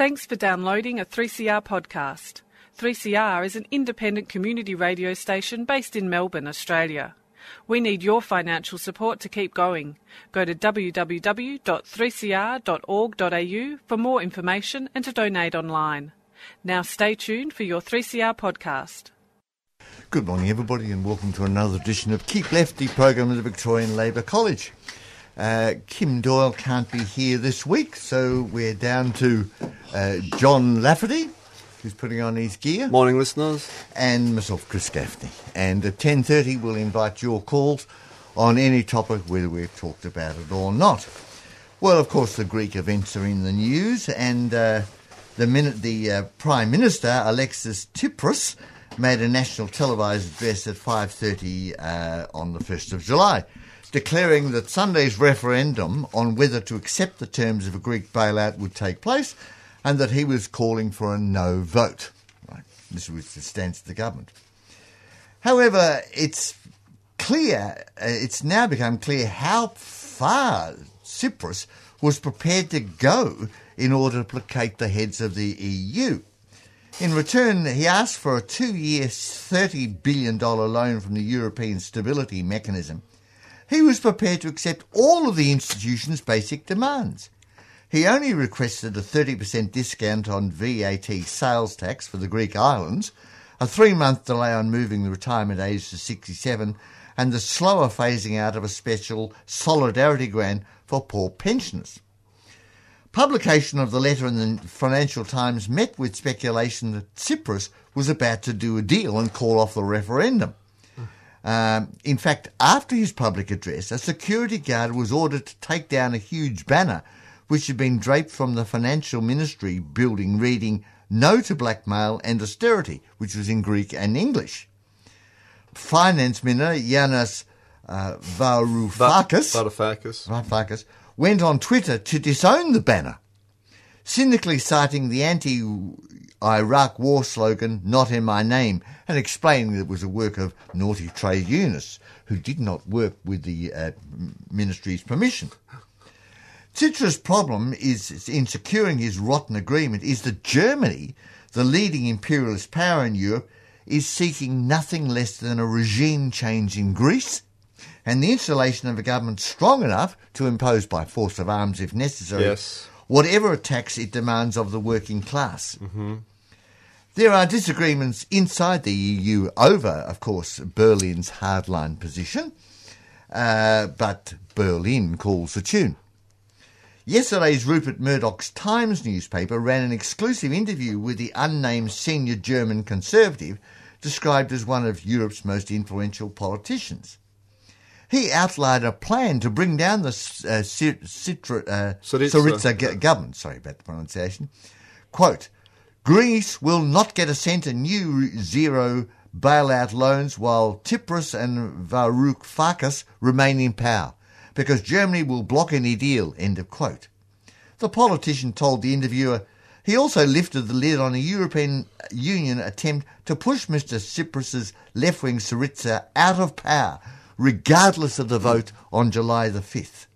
Thanks for downloading a 3CR podcast. 3CR is an independent community radio station based in Melbourne, Australia. We need your financial support to keep going. Go to www.3cr.org.au for more information and to donate online. Now stay tuned for your 3CR podcast. Good morning, everybody, and welcome to another edition of Keep Lefty program of the Victorian Labour College. Uh, Kim Doyle can't be here this week, so we're down to uh, John Lafferty, who's putting on his gear, Morning, listeners. and myself, Chris Gaffney. And at 10.30, we'll invite your calls on any topic, whether we've talked about it or not. Well, of course, the Greek events are in the news, and uh, the minute the uh, Prime Minister, Alexis Tsipras, made a national televised address at 5.30 uh, on the 1st of July, declaring that Sunday's referendum on whether to accept the terms of a Greek bailout would take place and that he was calling for a no vote. Right. This was the stance of the government. However, it's clear, uh, it's now become clear how far Tsipras was prepared to go in order to placate the heads of the EU. In return, he asked for a two year, $30 billion loan from the European Stability Mechanism. He was prepared to accept all of the institution's basic demands. He only requested a 30% discount on VAT sales tax for the Greek islands, a three month delay on moving the retirement age to 67, and the slower phasing out of a special solidarity grant for poor pensioners. Publication of the letter in the Financial Times met with speculation that Tsipras was about to do a deal and call off the referendum. Um, in fact, after his public address, a security guard was ordered to take down a huge banner which had been draped from the financial ministry building reading No to Blackmail and Austerity, which was in Greek and English. Finance Minister Yanis uh, Varoufakis, Varoufakis. Varoufakis went on Twitter to disown the banner, cynically citing the anti Iraq war slogan, Not in My Name, and explaining that it was a work of naughty trade unionists who did not work with the uh, ministry's permission. Citra's problem is in securing his rotten agreement is that Germany, the leading imperialist power in Europe, is seeking nothing less than a regime change in Greece and the installation of a government strong enough to impose by force of arms if necessary Yes. Whatever tax it demands of the working class. There are disagreements inside the EU over, of course, Berlin's hardline position, uh, but Berlin calls the tune. Yesterday's Rupert Murdoch's Times newspaper ran an exclusive interview with the unnamed senior German conservative, described as one of Europe's most influential politicians. He outlined a plan to bring down the uh, Citra, uh, go- government. Sorry about the pronunciation. Quote: Greece will not get a cent in new zero bailout loans while Tsipras and Varoufakis remain in power, because Germany will block any deal. End of quote. The politician told the interviewer he also lifted the lid on a European Union attempt to push Mr. Tsipras's left-wing Syriza out of power, regardless of the vote on July the 5th.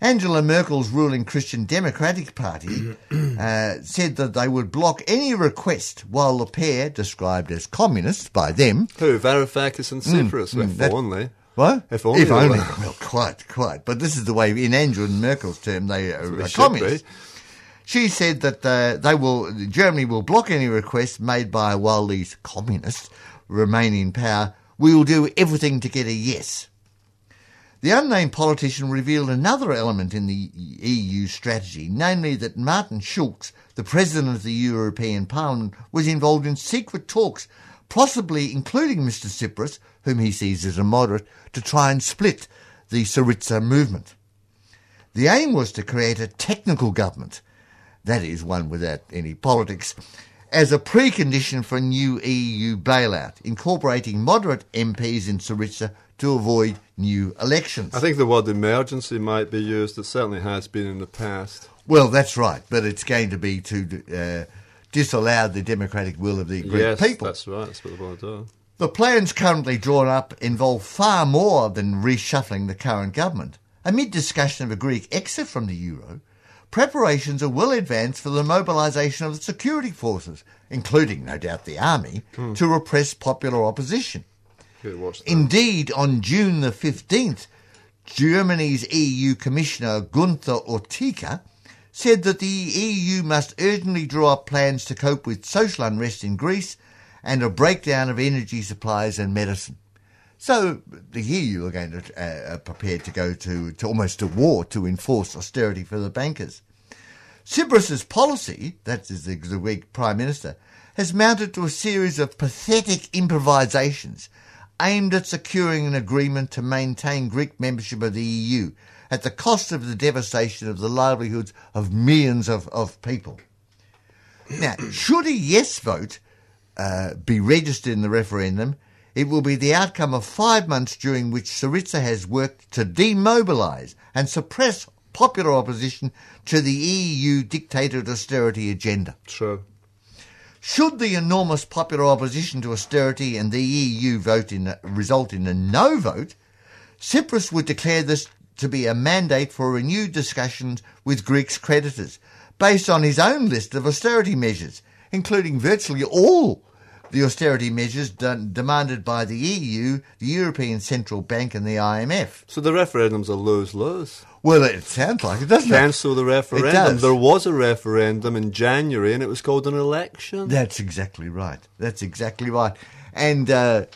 Angela Merkel's ruling Christian Democratic Party uh, said that they would block any request while the pair, described as communists by them, Who? Varoufakis and Tsipras. if that- only. what? If only If only. Well, quite, quite. But this is the way, in Angela Merkel's term, they are, they communists. be. She said that uh, they will, Germany will block any request made by while these communists remain in power. We will do everything to get a yes. The unnamed politician revealed another element in the EU strategy, namely that Martin Schulz, the president of the European Parliament, was involved in secret talks, possibly including Mr. Tsipras, whom he sees as a moderate, to try and split the Syriza movement. The aim was to create a technical government, that is, one without any politics, as a precondition for a new EU bailout, incorporating moderate MPs in Syriza to avoid new elections. I think the word emergency might be used. It certainly has been in the past. Well, that's right, but it's going to be to uh, disallow the democratic will of the Greek yes, people. that's right. That's what they want to do. The plans currently drawn up involve far more than reshuffling the current government. Amid discussion of a Greek exit from the euro, preparations are well advanced for the mobilisation of the security forces, including, no doubt, the army, hmm. to repress popular opposition. Okay, watch that. Indeed, on June the 15th, Germany's EU Commissioner Gunther Ortika said that the EU must urgently draw up plans to cope with social unrest in Greece and a breakdown of energy supplies and medicine. So the EU are going to uh, prepared to go to, to almost a war to enforce austerity for the bankers. Tsipras's policy, that is the, the Greek Prime Minister, has mounted to a series of pathetic improvisations aimed at securing an agreement to maintain Greek membership of the EU at the cost of the devastation of the livelihoods of millions of, of people. Now, should a yes vote uh, be registered in the referendum, it will be the outcome of five months during which Syriza has worked to demobilise and suppress popular opposition to the EU dictated austerity agenda. True. Should the enormous popular opposition to austerity and the EU vote in result in a no vote, Tsipras would declare this to be a mandate for renewed discussions with Greece's creditors, based on his own list of austerity measures, including virtually all the austerity measures demanded by the EU, the European Central Bank, and the IMF. So the referendum's a lose-lose. Well, it sounds like it, doesn't it? Cancel the referendum. does. There was a referendum in January, and it was called an election. That's exactly right. That's exactly right. And, uh,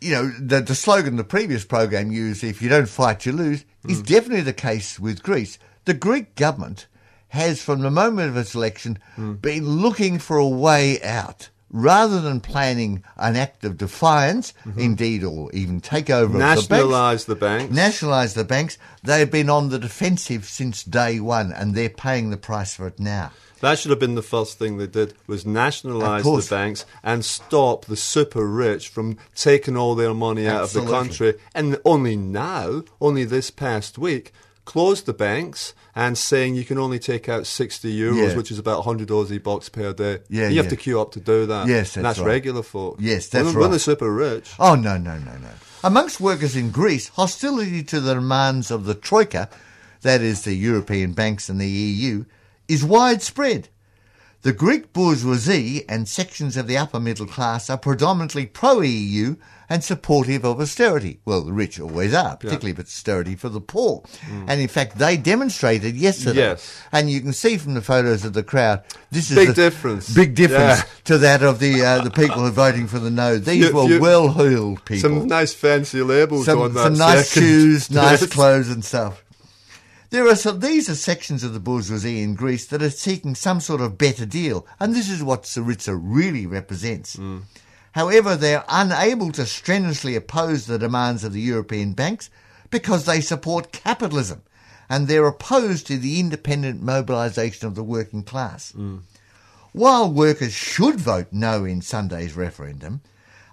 you know, the, the slogan the previous program used, if you don't fight, you lose, is definitely the case with Greece. The Greek government has, from the moment of its election, been looking for a way out. Rather than planning an act of defiance, mm-hmm. indeed, or even takeover of the banks, Nationalise the banks. nationalise the banks, they've been on the defensive since day one, and they're paying the price for it now. That should have been the first thing they did was nationalise the banks and stop the super rich from taking all their money out of the country. And only now, only this past week, closed the banks and saying you can only take out 60 euros, Yeah. which is about 100 Aussie bucks per day. Yeah, you have to queue up to do that. Yes, and that's that's right. regular folk. Yes, that's when, right. When they're super rich. Oh, no, no, no, no. Amongst workers in Greece, hostility to the demands of the Troika, that is, the European banks and the EU, is widespread. The Greek bourgeoisie and sections of the upper middle class are predominantly pro EU and supportive of austerity. Well, the rich always are, particularly if it's austerity for the poor. And in fact, they demonstrated yesterday. Yes. And you can see from the photos of the crowd, this is Big a difference. Big difference Yeah. to that of the uh, the people who are voting for the no. These You- were you- well-heeled people Some nice fancy labels some, on that. some nice second. shoes, nice clothes, and stuff. There are some, these are sections of the bourgeoisie in Greece that are seeking some sort of better deal, and this is what Syriza really represents. Hmm. However, they're unable to strenuously oppose the demands of the European banks because they support capitalism, and they're opposed to the independent mobilisation of the working class. Hmm. While workers should vote no in Sunday's referendum,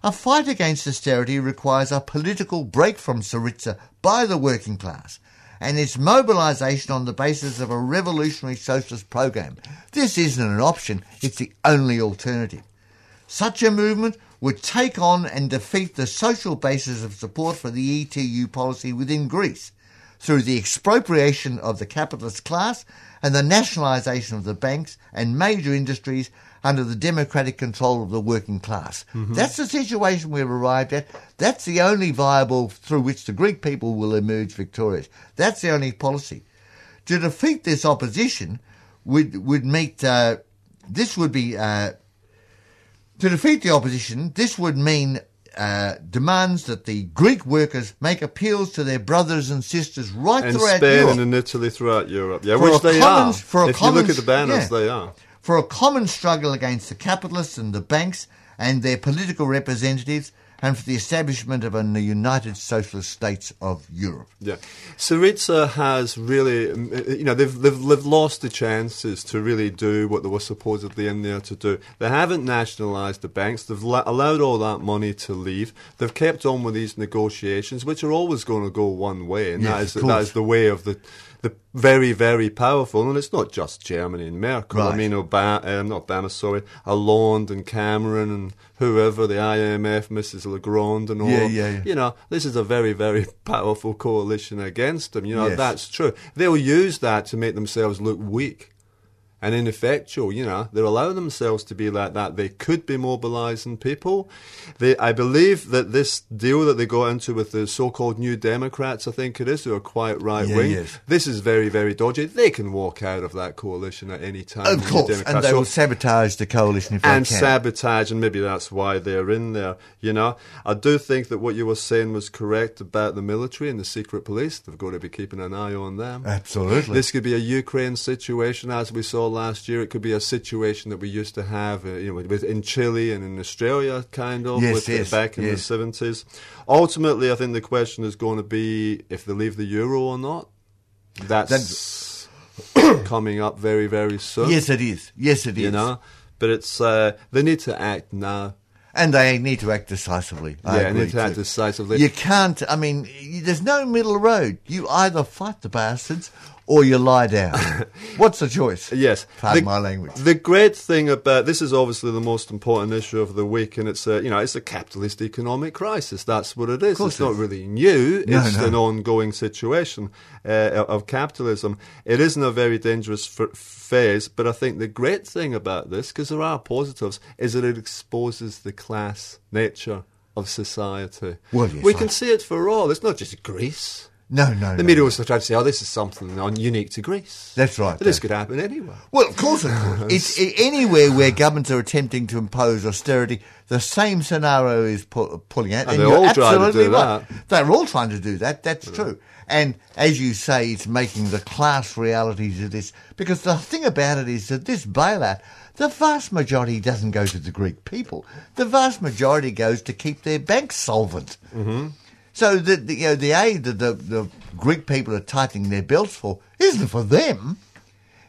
a fight against austerity requires a political break from Syriza by the working class and its mobilisation on the basis of a revolutionary socialist program. This isn't an option, it's the only alternative. Such a movement would take on and defeat the social basis of support for the ETU policy within Greece through the expropriation of the capitalist class and the nationalisation of the banks and major industries under the democratic control of the working class. That's the situation we've arrived at. That's the only viable through which the Greek people will emerge victorious. That's the only policy. To defeat this opposition would would meet. Uh, this would be uh, to defeat the opposition. This would mean uh, demands that the Greek workers make appeals to their brothers and sisters right in throughout Spain Europe and in Italy throughout Europe. Yeah, For which they common- are. if you look at the banners, yeah. they are. For a common struggle against the capitalists and the banks and their political representatives and for the establishment of a united socialist states of Europe. Yeah, Syriza has really, um, uh, you know, they've, they've they've lost the chances to really do what they were supposedly in there to do. They haven't nationalised the banks. They've la- allowed all that money to leave. They've kept on with these negotiations, which are always going to go one way, and Yes, that is that is the way of the the very, very powerful, and it's not just Germany and Merkel. Right. I mean, Obama, um, not Obama, sorry, Hollande and Cameron and whoever, the IMF, Mrs. Legrand and all. Yeah, yeah, yeah. You know, this is a very, very powerful coalition against them. You know, Yes. that's true. They'll use that to make themselves look weak and ineffectual. You know, they're allowing themselves to be like that. They could be mobilising people. They, I believe that this deal that they got into with the so-called New Democrats, I think it is, who are quite right wing. Yeah, yes. This is very, very dodgy. They can walk out of that coalition at any time. Of the course, and they So- will sabotage the coalition if they and can. sabotage, and maybe that's why they're in there. You know, I do think that what you were saying was correct about the military and the secret police. They've got to be keeping an eye on them. Absolutely. This could be a Ukraine situation, as we saw last year. It could be a situation that we used to have, uh, you know, with, in Chile and in Australia, kind of, Yes, with, yes, back in the seventies. Ultimately, I think the question is going to be if they leave the euro or not. That's coming up very, very soon. yes, it is. Yes, it is. you know, but it's uh, they need to act now. And they need to act decisively. I yeah, need to act decisively. You can't. I mean, there's no middle road. You either fight the bastards or you lie down. What's the choice? Yes, Pardon the, my language. The great thing about this is obviously the most important issue of the week, and it's a you know it's a capitalist economic crisis. That's what it is. It's it not is. really new. No, it's no. an ongoing situation uh, of capitalism. It is in a very dangerous f- phase, but I think the great thing about this, because there are positives, is that it exposes the class nature of society. Well, yes, we I- can see it for all. It's not just Greece. No, no, The no. media also try to say, "Oh, this is something un- unique to Greece." That's right, But this could happen anywhere. Well, of course it could. it's i anywhere where governments are attempting to impose austerity. The same scenario is pu- pulling out, And they're all trying to absolutely do right. that. They're all trying to do that. That's true. And as you say, it's making the class realities of this. Because the thing about it is that this bailout, the vast majority doesn't go to the Greek people. The vast majority goes to keep their banks solvent. Mm-hmm. So the, the you know the aid that the, the Greek people are tightening their belts for isn't for them.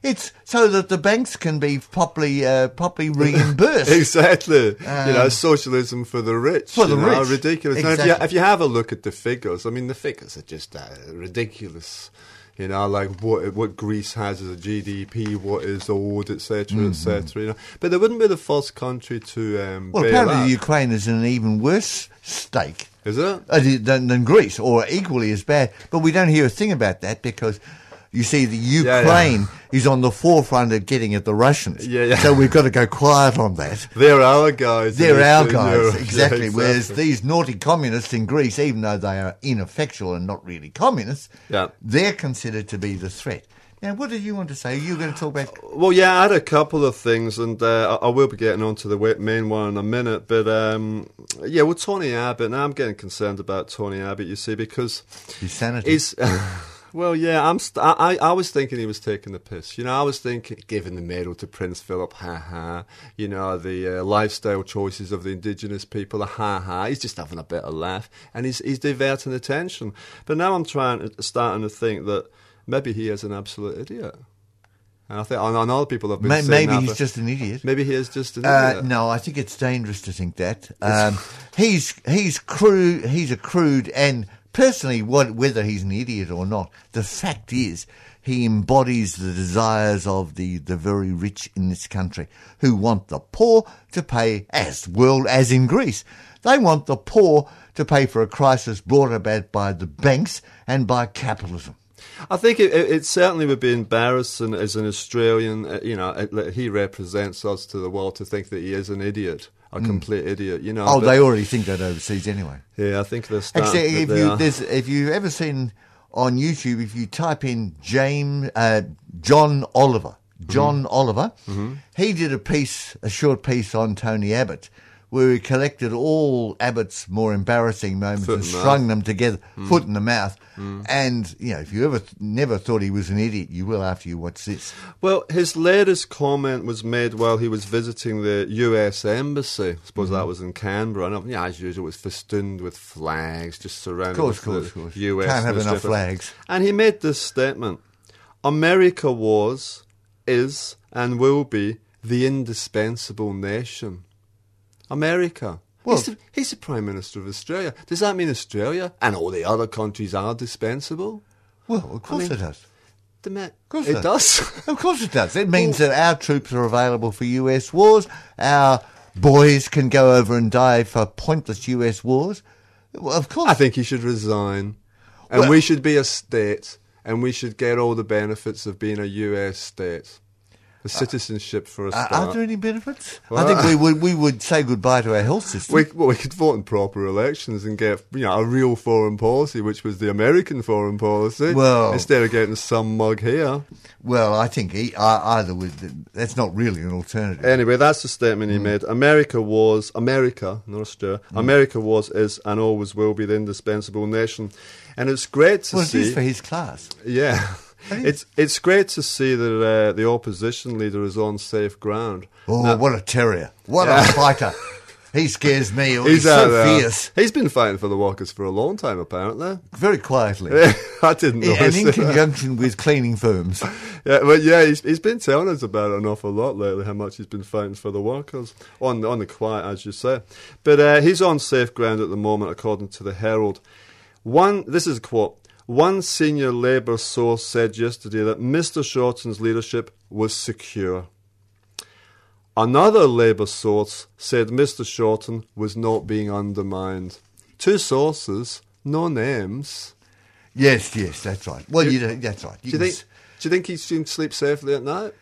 It's so that the banks can be properly uh, properly reimbursed. Exactly. you know, socialism for the rich. for the know, rich. Ridiculous. Now, if, you, if you have a look at the figures, I mean, the figures are just uh, ridiculous. You know, like what what Greece has as a GDP, what is owed, etc., etc. You know, but they wouldn't be the first country to um, well, apparently out. Ukraine is in an even worse stake Is it? uh, than, than Greece, or equally as bad. But we don't hear a thing about that because you see, the yeah. Ukraine is on the forefront of getting at the Russians. Yeah, yeah. So we've got to go quiet on that. They're our guys. They're our guys, exactly. Yeah, Whereas these naughty communists in Greece, even though they are ineffectual and not really communists, Yeah. they're considered to be the threat. Now, what did you want to say? You were going to talk about. Well, yeah, I had a couple of things, and uh, I I will be getting on to the main one in a minute. But um, yeah, well, Tony Abbott. Now I'm getting concerned about Tony Abbott. You see, because His sanity. he's. Well, yeah, I'm. St- I, I I was thinking he was taking the piss. You know, I was thinking giving the medal to Prince Philip, ha ha. You know, the uh, lifestyle choices of the indigenous people, ha ha. He's just having a bit of laugh, and he's he's diverting attention. But now I'm trying, to, starting to think that maybe he is an absolute idiot. And I think, and I know people have been May- saying maybe that, he's just an idiot. maybe he is just an Uh, idiot. no, I think it's dangerous to think that. Um, he's he's crude. He's a crude, and personally, what, whether he's an idiot or not, the fact is he embodies the desires of the, the very rich in this country who want the poor to pay as well as in Greece. They want the poor to pay for a crisis brought about by the banks and by capitalism. I think it, it, it certainly would be embarrassing as an Australian. Uh, you know, he represents us to the world to think that he is an idiot, a complete idiot. You know. Oh, but- they already think that overseas anyway. Yeah, I think they're starting. Actually, if you there's, if you've ever seen on YouTube, if you type in James uh, John Oliver, John Mm-hmm. Oliver, he did a piece, a short piece on Tony Abbott, where he collected all Abbott's more embarrassing moments and strung them together, Mm. foot in the mouth. And you know, if you ever th- never thought he was an idiot, you will after you watch this. Well, his latest comment was made while he was visiting the U.S. Embassy. I suppose Mm-hmm. that was in Canberra. And, yeah, as usual, it was festooned with flags, just surrounded Of course, with course, course. U.S. Can't have enough flags. And he made this statement: "America was, is, and will be the indispensable nation." America. Well- he's, the, he's the Prime Minister of Australia. Does that mean Australia and all the other countries are dispensable? Well, of course mean- it does. admit, course it it does. Of course it does. It means that our troops are available for US wars. Our boys can go over and die for pointless US wars. Well, of course. I think he should resign, and Well- we should be a state, and we should get all the benefits of being a U.S. state. The citizenship for a uh, Are, start. are there any benefits? I think we would we would say goodbye to our health system. we, well, we could vote in proper elections and get you know a real foreign policy, which was the American foreign policy. Well- instead of getting some mug here. well, I think e- I- either would. That's not really an alternative. Anyway, that's the statement he hmm. made. America was America, not Australia. Hmm. America was, is, and always will be the indispensable nation, and it's great to well, it see. is for his class. Yeah. It's it's great to see that uh, the opposition leader is on safe ground. Oh, what a terrier! What a fighter! He scares me. He's, out so there. fierce. He's been fighting for the workers for a long time, apparently. Very quietly. I didn't know. and in conjunction with cleaning firms. Yeah, well, yeah, he's, he's been telling us about it an awful lot lately. How much he's been fighting for the workers on on the quiet, as you say. But uh, he's on safe ground at the moment, according to the Herald. One, this is a quote. One senior Labour source said yesterday that Mr. Shorten's leadership was secure. Another Labour source said Mr. Shorten was not being undermined. Two sources, no names. Yes, yes, that's right. Well, you, don't- that's right. You Do you think? Do you think he can sleep safely at night?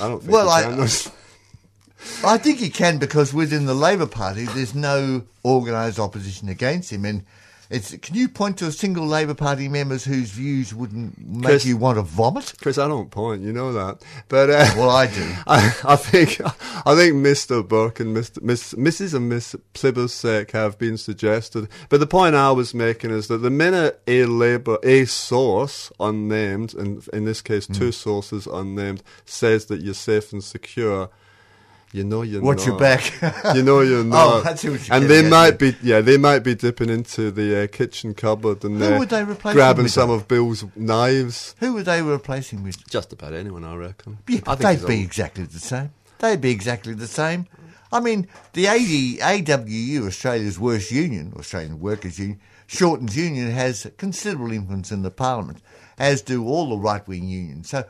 I don't think Well, he I- can. I think he can because within the Labor Party, there's no organised opposition against him. And it's can you point to a single Labor Party members whose views wouldn't make Chris- you want to vomit? Chris, I don't point. You know that. But uh, Well, I do. I, I think I think Mr. Burke and Mr. Miss, Mrs. and Miss Plibersek have been suggested. But the point I was making is that the minute a Labour a source unnamed, and in this case Hmm. two sources unnamed, says that you're safe and secure. You know you're Watch not. your back. You know you're not. I see what you're and they might be, yeah, they might be dipping into the uh, kitchen cupboard and Who would they replace grabbing with, some though? of Bill's knives. Who would they replace him with? Just about anyone, I reckon. Yeah, I they'd be on- exactly the same. They'd be exactly the same. I mean, the AD, AWU, Australia's worst union, Australian Workers Union, Shorten's union, has considerable influence in the parliament, as do all the right wing unions. So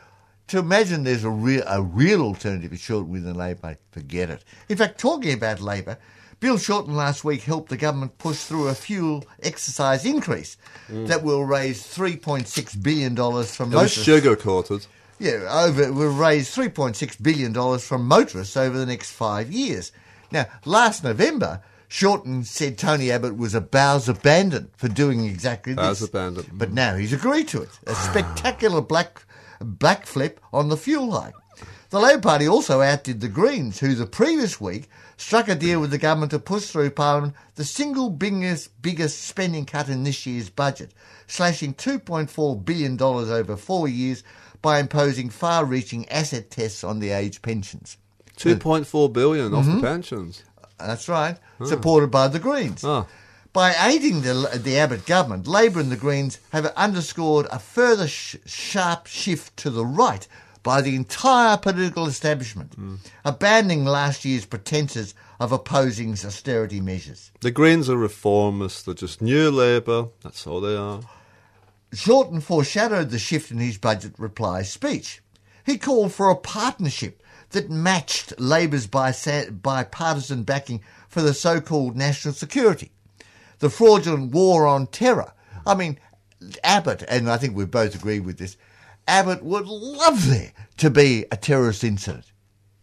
to imagine there's a real, a real alternative to Shorten within Labor, forget it. In fact, talking about Labor, Bill Shorten last week helped the government push through a fuel excise increase mm. that will raise $3.6 billion from It motorists. sugar coated. Yeah, over will raise three point six billion dollars from motorists over the next five years. Now, last November, Shorten said Tony Abbott was a Bowser bandit for doing exactly this. Bowser bandit. But mm. now he's agreed to it. A spectacular black backflip on the fuel hike. The Labor Party also outdid the Greens, who the previous week struck a deal with the government to push through Parliament the single biggest, biggest spending cut in this year's budget, slashing $2.4 billion over four years by imposing far reaching asset tests on the aged pensions. Two point four billion off Mm-hmm. the pensions. That's right, supported by the Greens. Ah. By aiding the, the Abbott government, Labor and the Greens have underscored a further sh- sharp shift to the right by the entire political establishment, mm. abandoning last year's pretences of opposing austerity measures. The Greens are reformists. They're just new Labour. That's all they are. Shorten foreshadowed the shift in his budget reply speech. He called for a partnership that matched Labor's bisa- bipartisan backing for the so called national security, the fraudulent war on terror. I mean, Abbott, and I think we both agree with this, Abbott would love there to be a terrorist incident.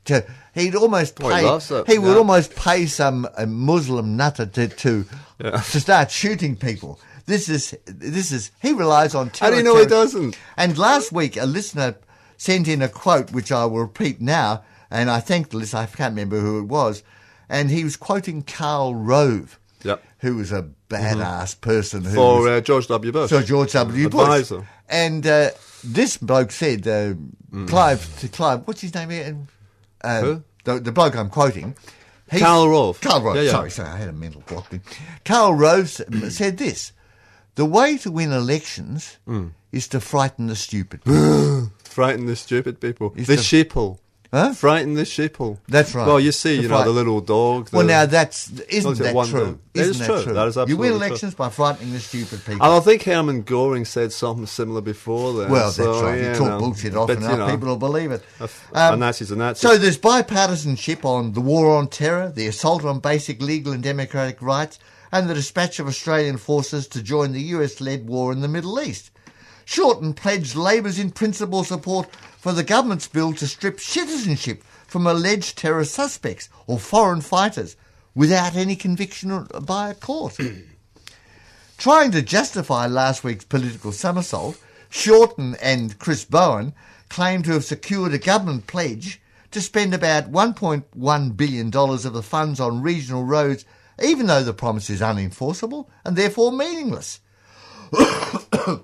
To, he'd almost he pay. it, he would yeah. almost pay some uh, Muslim nutter to to, to start shooting people. This is this is he relies on. How Terror, do you know he doesn't? And last week, a listener sent in a quote, which I will repeat now, and I thank the listener. I can't remember who it was, and he was quoting Karl Rove, Yep. who was a badass person who For was, uh, George W. Bush. so George W. Bush. Advisor. And uh, this bloke said, uh, Clive, to Clive, what's his name again? Uh, Who? the, the bloke I'm quoting. He- Karl Rove. Karl Rove, Yeah, yeah. sorry, sorry, I had a mental block there. Karl Rove said this The way to win elections Mm. is to frighten the stupid. Frighten the stupid people. He's the the- sheeple. Huh? Frighten the sheeple. That's right. Well, you see, you know, the little dog. Well, now that's isn't that one true? Isn't is that true. true? That is you absolutely win true. elections by frightening the stupid people. And I think Herman Goring said something similar before then. well, that's so, right. You you talk know, bullshit often you know, people will believe it. a f- Um, a Nazi's a Nazi. So there's bipartisanship on the war on terror, the assault on basic legal and democratic rights, and the dispatch of Australian forces to join the US-led war in the Middle East. Shorten pledged Labor's in principle support for the government's bill to strip citizenship from alleged terror suspects or foreign fighters without any conviction by a court. Trying to justify last week's political somersault, Shorten and Chris Bowen claim to have secured a government pledge to spend about $1.1 billion of the funds on regional roads, even though the promise is unenforceable and therefore meaningless. the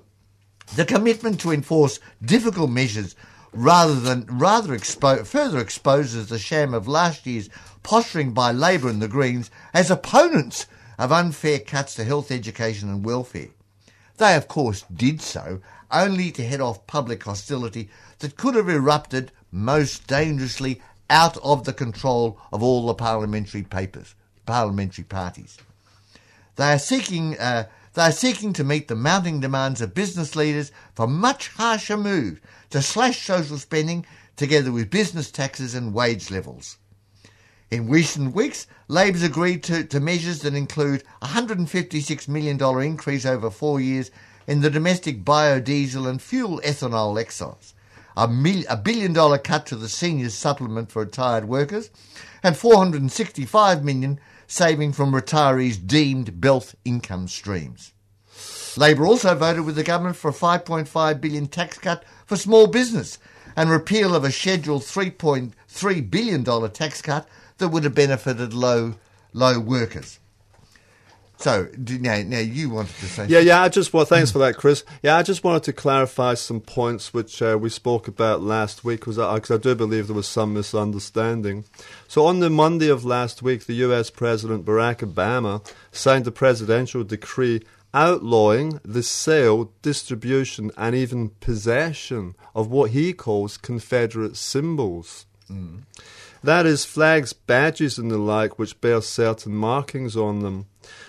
commitment to enforce difficult measures rather than rather expo- further exposes the sham of last year's posturing by Labor and the Greens as opponents of unfair cuts to health, education and welfare. They, of course, did so only to head off public hostility that could have erupted most dangerously out of the control of all the parliamentary papers, parliamentary parties. They are seeking uh, they are seeking to meet the mounting demands of business leaders for much harsher move to slash social spending together with business taxes and wage levels. In recent weeks, Labor's agreed to, to measures that include a $156 million increase over four years in the domestic biodiesel and fuel ethanol excise, a, mil, a billion dollar cut to the seniors supplement for retired workers, and 465 million saving from retirees' deemed BELT income streams. Labor also voted with the government for a 5.5 billion tax cut for small business and repeal of a scheduled 3.3 billion dollar tax cut that would have benefited low low workers. So now, now you wanted to say Yeah, yeah. I just well, thanks for that, Chris. Yeah, I just wanted to clarify some points which uh, we spoke about last week, because I, I do believe there was some misunderstanding. So on the Monday of last week, the U.S. President Barack Obama signed a presidential decree outlawing the sale, distribution, and even possession of what he calls Confederate symbols. That is, flags, badges, and the like which bear certain markings on them.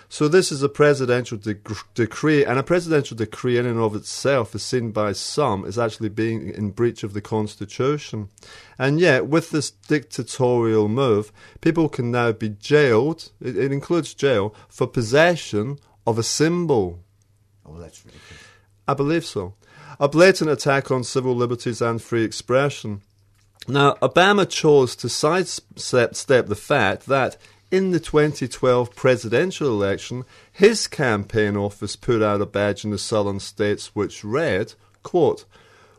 So this is a presidential dec- decree, and a presidential decree in and of itself is seen by some as actually being in breach of the Constitution. And yet, with this dictatorial move, people can now be jailed, it, it includes jail, for possession of a symbol. Oh, that's ridiculous. I believe so. A blatant attack on civil liberties and free expression. Now, Obama chose to sidestep the fact that in the 2012 presidential election, his campaign office put out a badge in the southern states which read, quote,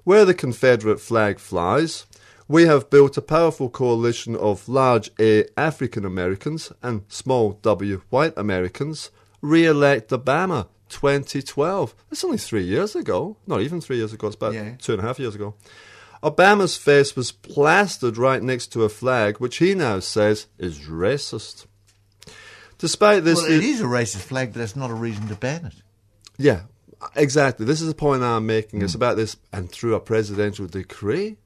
Where the Confederate flag flies, we have built a powerful coalition of large A African Americans and small W white Americans. Re-elect Obama 2012. That's only three years ago. Not even three years ago. It's about Yeah. two and a half years ago. Obama's face was plastered right next to a flag, which he now says is racist. Despite this, Well, it is a racist flag, but that's not a reason to ban it. yeah, exactly. This is the point I'm making. It's hmm. about this, and through a presidential decree.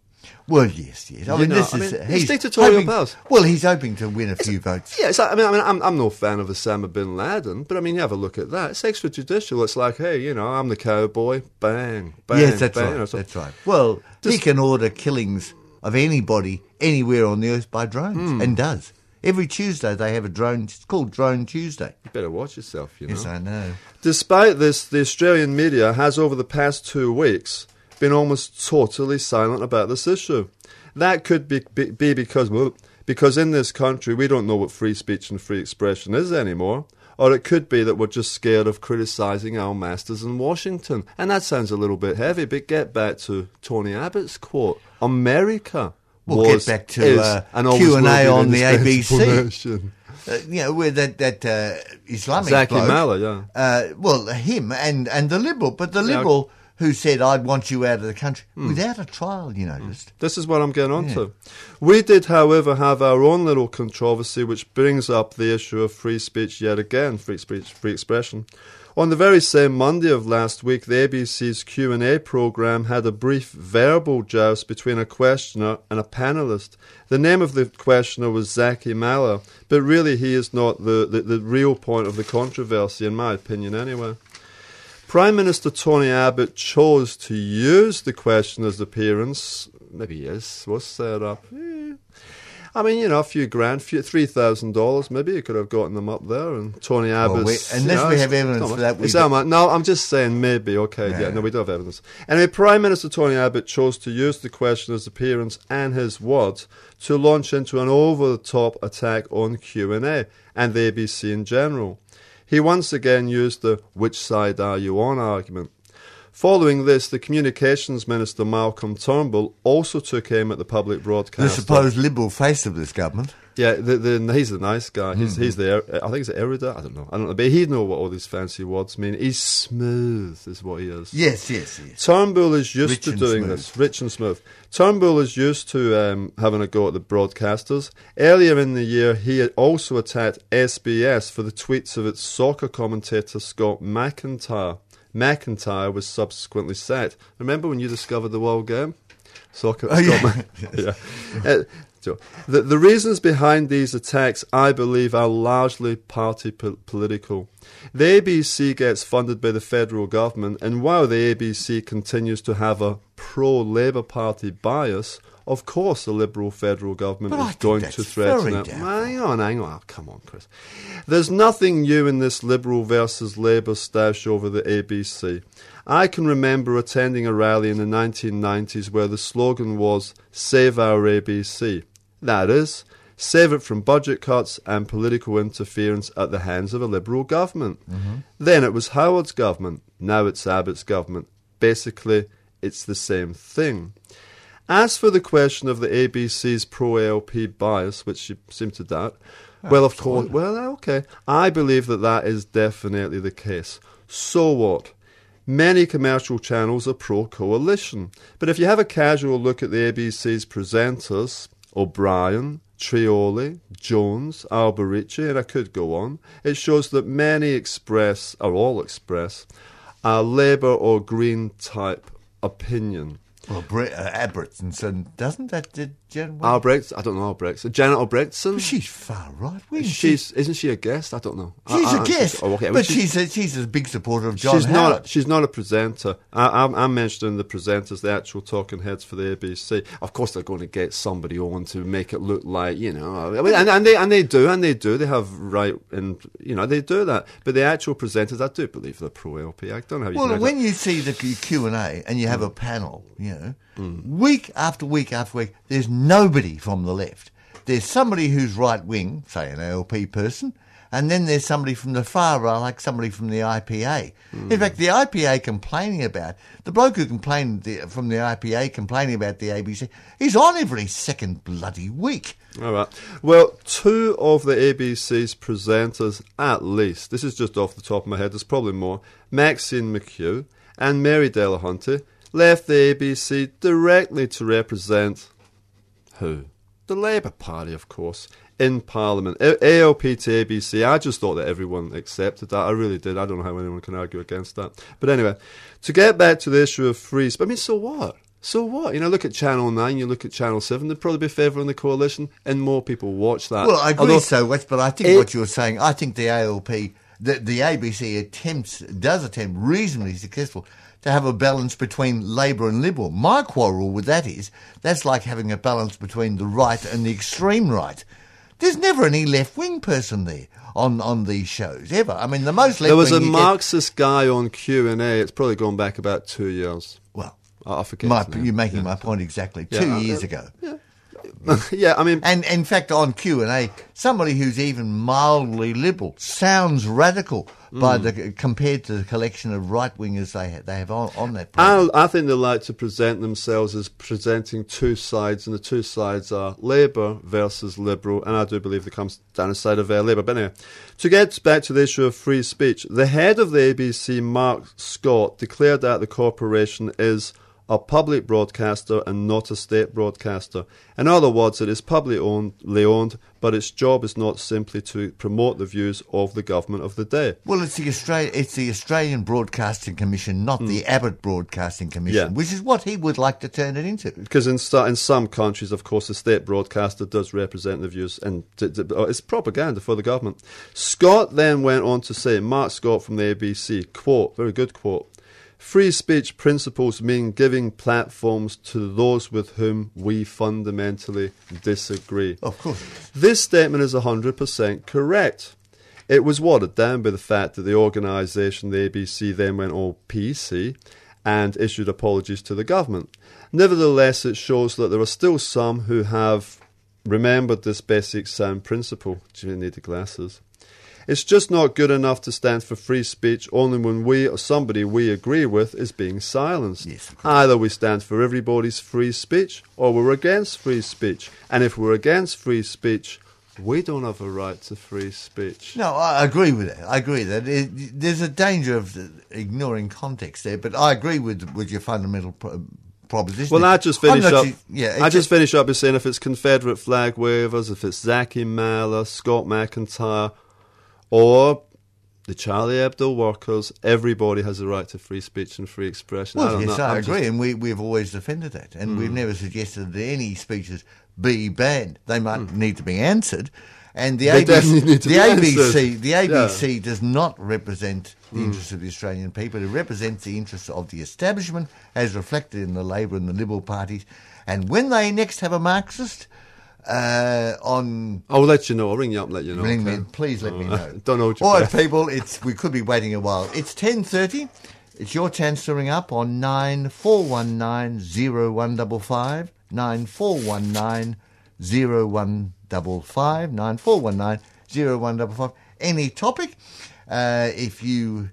Well, yes, yes. I You mean, know, this I is mean, it's he's dictatorial hoping- powers. Well, he's hoping to win a few votes. Yeah, it's like, I mean, I mean, I'm, I'm no fan of Osama bin Laden, but I mean, you have a look at that. It's extrajudicial. It's like, hey, you know, I'm the cowboy. Bang, bang. yes, that's bang, right. you know, so- That's right. Well, he can order killings of anybody anywhere on the earth by drones, Hmm. and does. Every Tuesday they have a drone. It's called Drone Tuesday. You better watch yourself, you know. Yes, I know. Despite this, the Australian media has, over the past two weeks, been almost totally silent about this issue. That could be, be, be because, well, because in this country we don't know what free speech and free expression is anymore. Or it could be that we're just scared of criticising our masters in Washington. And that sounds a little bit heavy, but get back to Tony Abbott's quote America. We'll was, get back to, uh, and Q&A on the ABC. Uh, you know, where that that uh, Islamic Zaki bloke, Mallah, yeah. Uh, well, him and and the liberal, but the Yeah. liberal who said, I'd want you out of the country Hmm. without a trial, you noticed. This is what I'm getting on to. We did, however, have our own little controversy which brings up the issue of free speech yet again, free speech, free expression. On the very same Monday of last week, the ABC's Q&A programme had a brief verbal joust between a questioner and a panellist. The name of the questioner was Zaki Mallah, but really he is not the, the, the real point of the controversy, in my opinion anyway. Prime Minister Tony Abbott chose to use the questioner's appearance. Maybe yes, was set up. Eh. I mean, you know, a few grand, few, three thousand dollars. Maybe you could have gotten them up there. And Tony Abbott, we- unless we have evidence for that, we Is that much? No, I'm just saying maybe. Okay, yeah, Yeah. no, we don't have evidence. Anyway, Prime Minister Tony Abbott chose to use the questioner's appearance and his words to launch into an over-the-top attack on Q and A and the ABC in general. He once again used the "which side are you on" argument. Following this, the Communications Minister Malcolm Turnbull also took aim at the public broadcaster. The supposed liberal face of this government. Yeah, the, the, he's the nice guy. He's Mm-hmm. he's the er- I think he's the erudite. I don't know. I don't know, but he'd know what all these fancy words mean. He's smooth, is what he is. Yes, yes, yes. Turnbull is used Rich to doing smooth. this, rich and smooth. Turnbull is used to um, having a go at the broadcasters. Earlier in the year, he had also attacked SBS for the tweets of its soccer commentator Scott McIntyre. McIntyre was subsequently sacked. Remember when you discovered the World Game? Soccer. Oh, yeah. Scott yeah. Uh, so, the, the reasons behind these attacks, I believe, are largely party po- political. The ABC gets funded by the federal government, and while the ABC continues to have a pro Labour Party bias, of course the Liberal federal government But is going to threaten it. Hang on, hang on. Oh, come on, Chris. There's nothing new in this Liberal versus Labour stash over the ABC. I can remember attending a rally in the 1990s where the slogan was Save Our ABC. That is, save it from budget cuts and political interference at the hands of a Liberal government. Mm-hmm. Then it was Howard's government. Now it's Abbott's government. Basically, it's the same thing. As for the question of the ABC's pro ALP bias, which you seem to doubt, ah, well, of course, well, ah, okay. I believe that that is definitely the case. So what? Many commercial channels are pro coalition. But if you have a casual look at the ABC's presenters, O'Brien, Trioli, Jones, Alberici, and I could go on, it shows that many express, or all express, a Labour or Green type opinion. Well, Bre- uh, Abbertson, doesn't that did Jen? Albrecht, I don't know Albrecht. Janet Albrechtsen. She's far right wing. She's isn't she a guest? I don't know. she's I- I- a guest, oh, okay. but she's- she's a, she's a big supporter of John she's Howard. not. She's not a presenter. I, I'm, I'm mentioning the presenters, the actual talking heads for the ABC. Of course, they're going to get somebody on to make it look like you know, and, and they and they do, and they do. They have right, and you know, they do that. But the actual presenters, I do believe they're pro LP. I don't know how you Well, can when you see the Q and A and you have a panel, you know, week after week after week, there's nobody from the left. There's somebody who's right wing, say an ALP person, and then there's somebody from the far right, like somebody from the IPA. Mm. In fact, the IPA complaining about the bloke who complained the, from the IPA complaining about the ABC, he's on every second bloody week. All right. Well, two of the ABC's presenters, at least, this is just off the top of my head, there's probably more, Maxine McKew and Mary Delahunty, left the ABC directly to represent who? The Labour Party, of course, in Parliament. A- ALP to ABC, I just thought that everyone accepted that. I really did. I don't know how anyone can argue against that. But anyway, to get back to the issue of free speech, I mean, so what? So what? You know, look at Channel 9, you look at Channel 7, they'd probably be favouring the coalition, and more people watch that. Well, I agree Although- so much, but I think it- what you're saying, I think the ALP, the, the ABC attempts, does attempt reasonably successful to have a balance between Labor and Liberal. My quarrel with that is that's like having a balance between the right and the extreme right. There's never any left wing person there on, on these shows ever. I mean, the most left There was a you get- Marxist guy on Q and A. It's probably gone back about two years. well, I I forget. my, you're making my point exactly. Yeah, Two uh, years uh, ago. yeah, I mean, And in fact, on Q and A, somebody who's even mildly liberal sounds radical, by the compared to the collection of right wingers they ha- they have on, on that. I. I think they like to present themselves as presenting two sides, and the two sides are Labour versus Liberal, and I do believe they come down the side of uh, Labour. But anyway, to get back to the issue of free speech, the head of the ABC, Mark Scott, declared that the corporation is a public broadcaster and not a state broadcaster. In other words, it is publicly owned, but its job is not simply to promote the views of the government of the day. Well, it's the Australia, it's the Australian Broadcasting Commission, not the Abbott Broadcasting Commission, Hmm. Yeah. which is what he would like to turn it into. Because in, sto- in some countries, of course, the state broadcaster does represent the views, and d- d- oh, it's propaganda for the government. Scott then went on to say, Mark Scott from the ABC, quote, very good quote, free speech principles mean giving platforms to those with whom we fundamentally disagree. Of course. This statement is 100% correct. It was watered down by the fact that the organisation, the ABC, then went all PC and issued apologies to the government. Nevertheless, it shows that there are still some who have remembered this basic sound principle. Do you need the glasses? It's just not good enough to stand for free speech only when we or somebody we agree with is being silenced. Yes, Either we stand for everybody's free speech or we're against free speech. And if we're against free speech, we don't have a right to free speech. No, I agree with that. I agree that it, there's a danger of ignoring context there, but I agree with with your fundamental pro- proposition. Well, I just finish up. ju- yeah, I it just finish up by saying if it's Confederate flag wavers, if it's Zaky Mallah, Scott McIntyre, or the Charlie Hebdo workers, everybody has a right to free speech and free expression. I Well, don't yes, know. I I'm agree, just- and we we've always defended that, and Hmm. we've never suggested that any speeches be banned. They might need to be answered, and the Hmm. They ABC, definitely need to the ABC, the ABC does not represent the interests of the Australian people. It represents the interests of the establishment, as reflected in the Labor and the Liberal parties. And when they next have a Marxist uh, on I'll let you know. I'll ring you up and let you know. Ring me, please let me know. don't know what your All right, breath- people, it's we could be waiting a while. It's ten thirty. It's your chance to ring up on nine four one nine zero one double five nine four one nine zero one double five nine four one nine zero one double five. Any topic? Uh, if you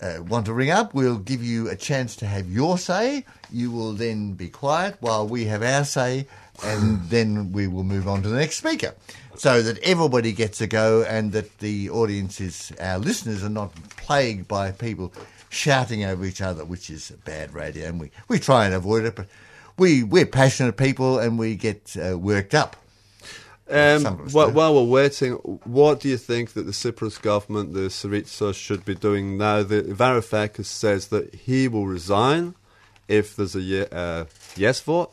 uh, want to ring up, we'll give you a chance to have your say. You will then be quiet while we have our say, and then we will move on to the next speaker. So that everybody gets a go, and that the audience is, our listeners are not plagued by people shouting over each other, which is bad radio, and we, we try and avoid it, but we, we're passionate people and we get uh, worked up. Um, while, while we're waiting, what do you think that the Tsipras government, the Syriza, should be doing now? The Varoufakis says that he will resign if there's a uh, yes vote.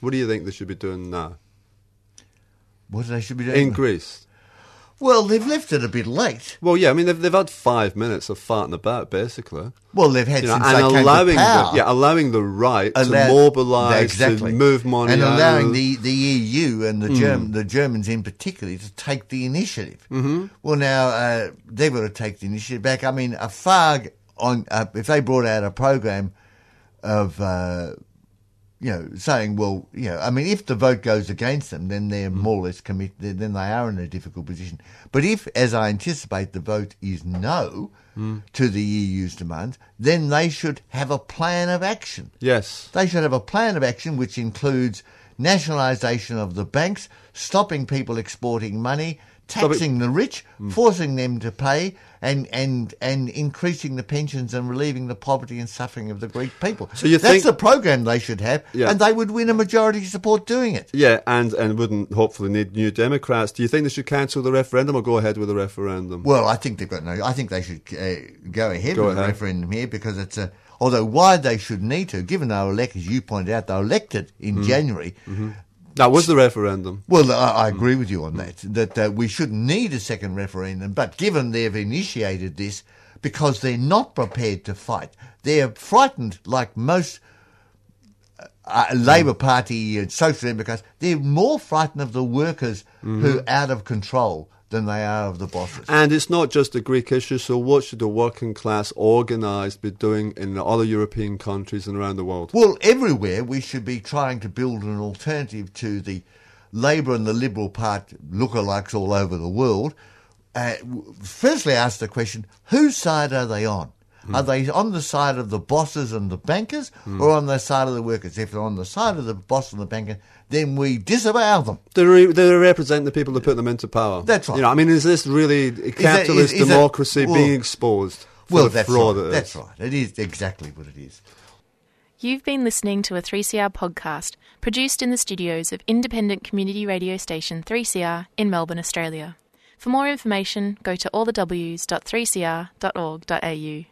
What do you think they should be doing now What they should be doing? in Greece? Well, they've left it a bit late. Well, yeah, I mean they've, they've had five minutes of farting about, basically, Well, they've had you know, since and they came allowing to power. the, yeah, allowing the right Allow- to mobilise, exactly. to move money, and allowing of- the, the EU and the Hmm. Germ, the Germans in particular to take the initiative. Mm-hmm. Well, now uh, they've got to take the initiative back. I mean, a FARG on uh, if they brought out a program of uh, you know saying, well, you know, I mean, if the vote goes against them, then they're mm. more or less committed. Then they are in a difficult position. But if, as I anticipate, the vote is no mm. to the EU's demands, then they should have a plan of action. yes, They should have a plan of action which includes nationalisation of the banks, stopping people exporting money. Taxing the rich, forcing them to pay, and, and, and increasing the pensions and relieving the poverty and suffering of the Greek people. So you That's think- the program they should have, Yeah. and they would win a majority support doing it. yeah, and and wouldn't hopefully need new Democrats. Do you think they should cancel the referendum or go ahead with the referendum? Well, I think they've got no. I think they should uh, go ahead Go with the referendum here because it's a. Although why they should need to, given they were elected, as you pointed out, they were elected in Mm. January. That was the referendum. Well, I, I agree with you on that. That uh, we shouldn't need a second referendum, but given they've initiated this, because they're not prepared to fight, they're frightened, like most uh, Labor Party and Social Democrats. They're more frightened of the workers who are out of control than they are of the bosses. And it's not just a Greek issue, so what should the working class organised be doing in the other European countries and around the world? Well, everywhere we should be trying to build an alternative to the Labour and the Liberal Party lookalikes all over the world, uh, firstly ask the question: Whose side are they on? Are they on the side of the bosses and the bankers, or on the side of the workers? If they're on the side of the boss and the banker, then we disavow them. They, re- they represent the people that put them into power. That's right. You know, I mean, is this really capitalist is that- democracy well- being exposed for Well, the that's fraud right. That's right. It is exactly what it is. You've been listening to a 3CR podcast produced in the studios of independent community radio station 3CR in Melbourne, Australia. For more information, go to allthews.3cr.org.au.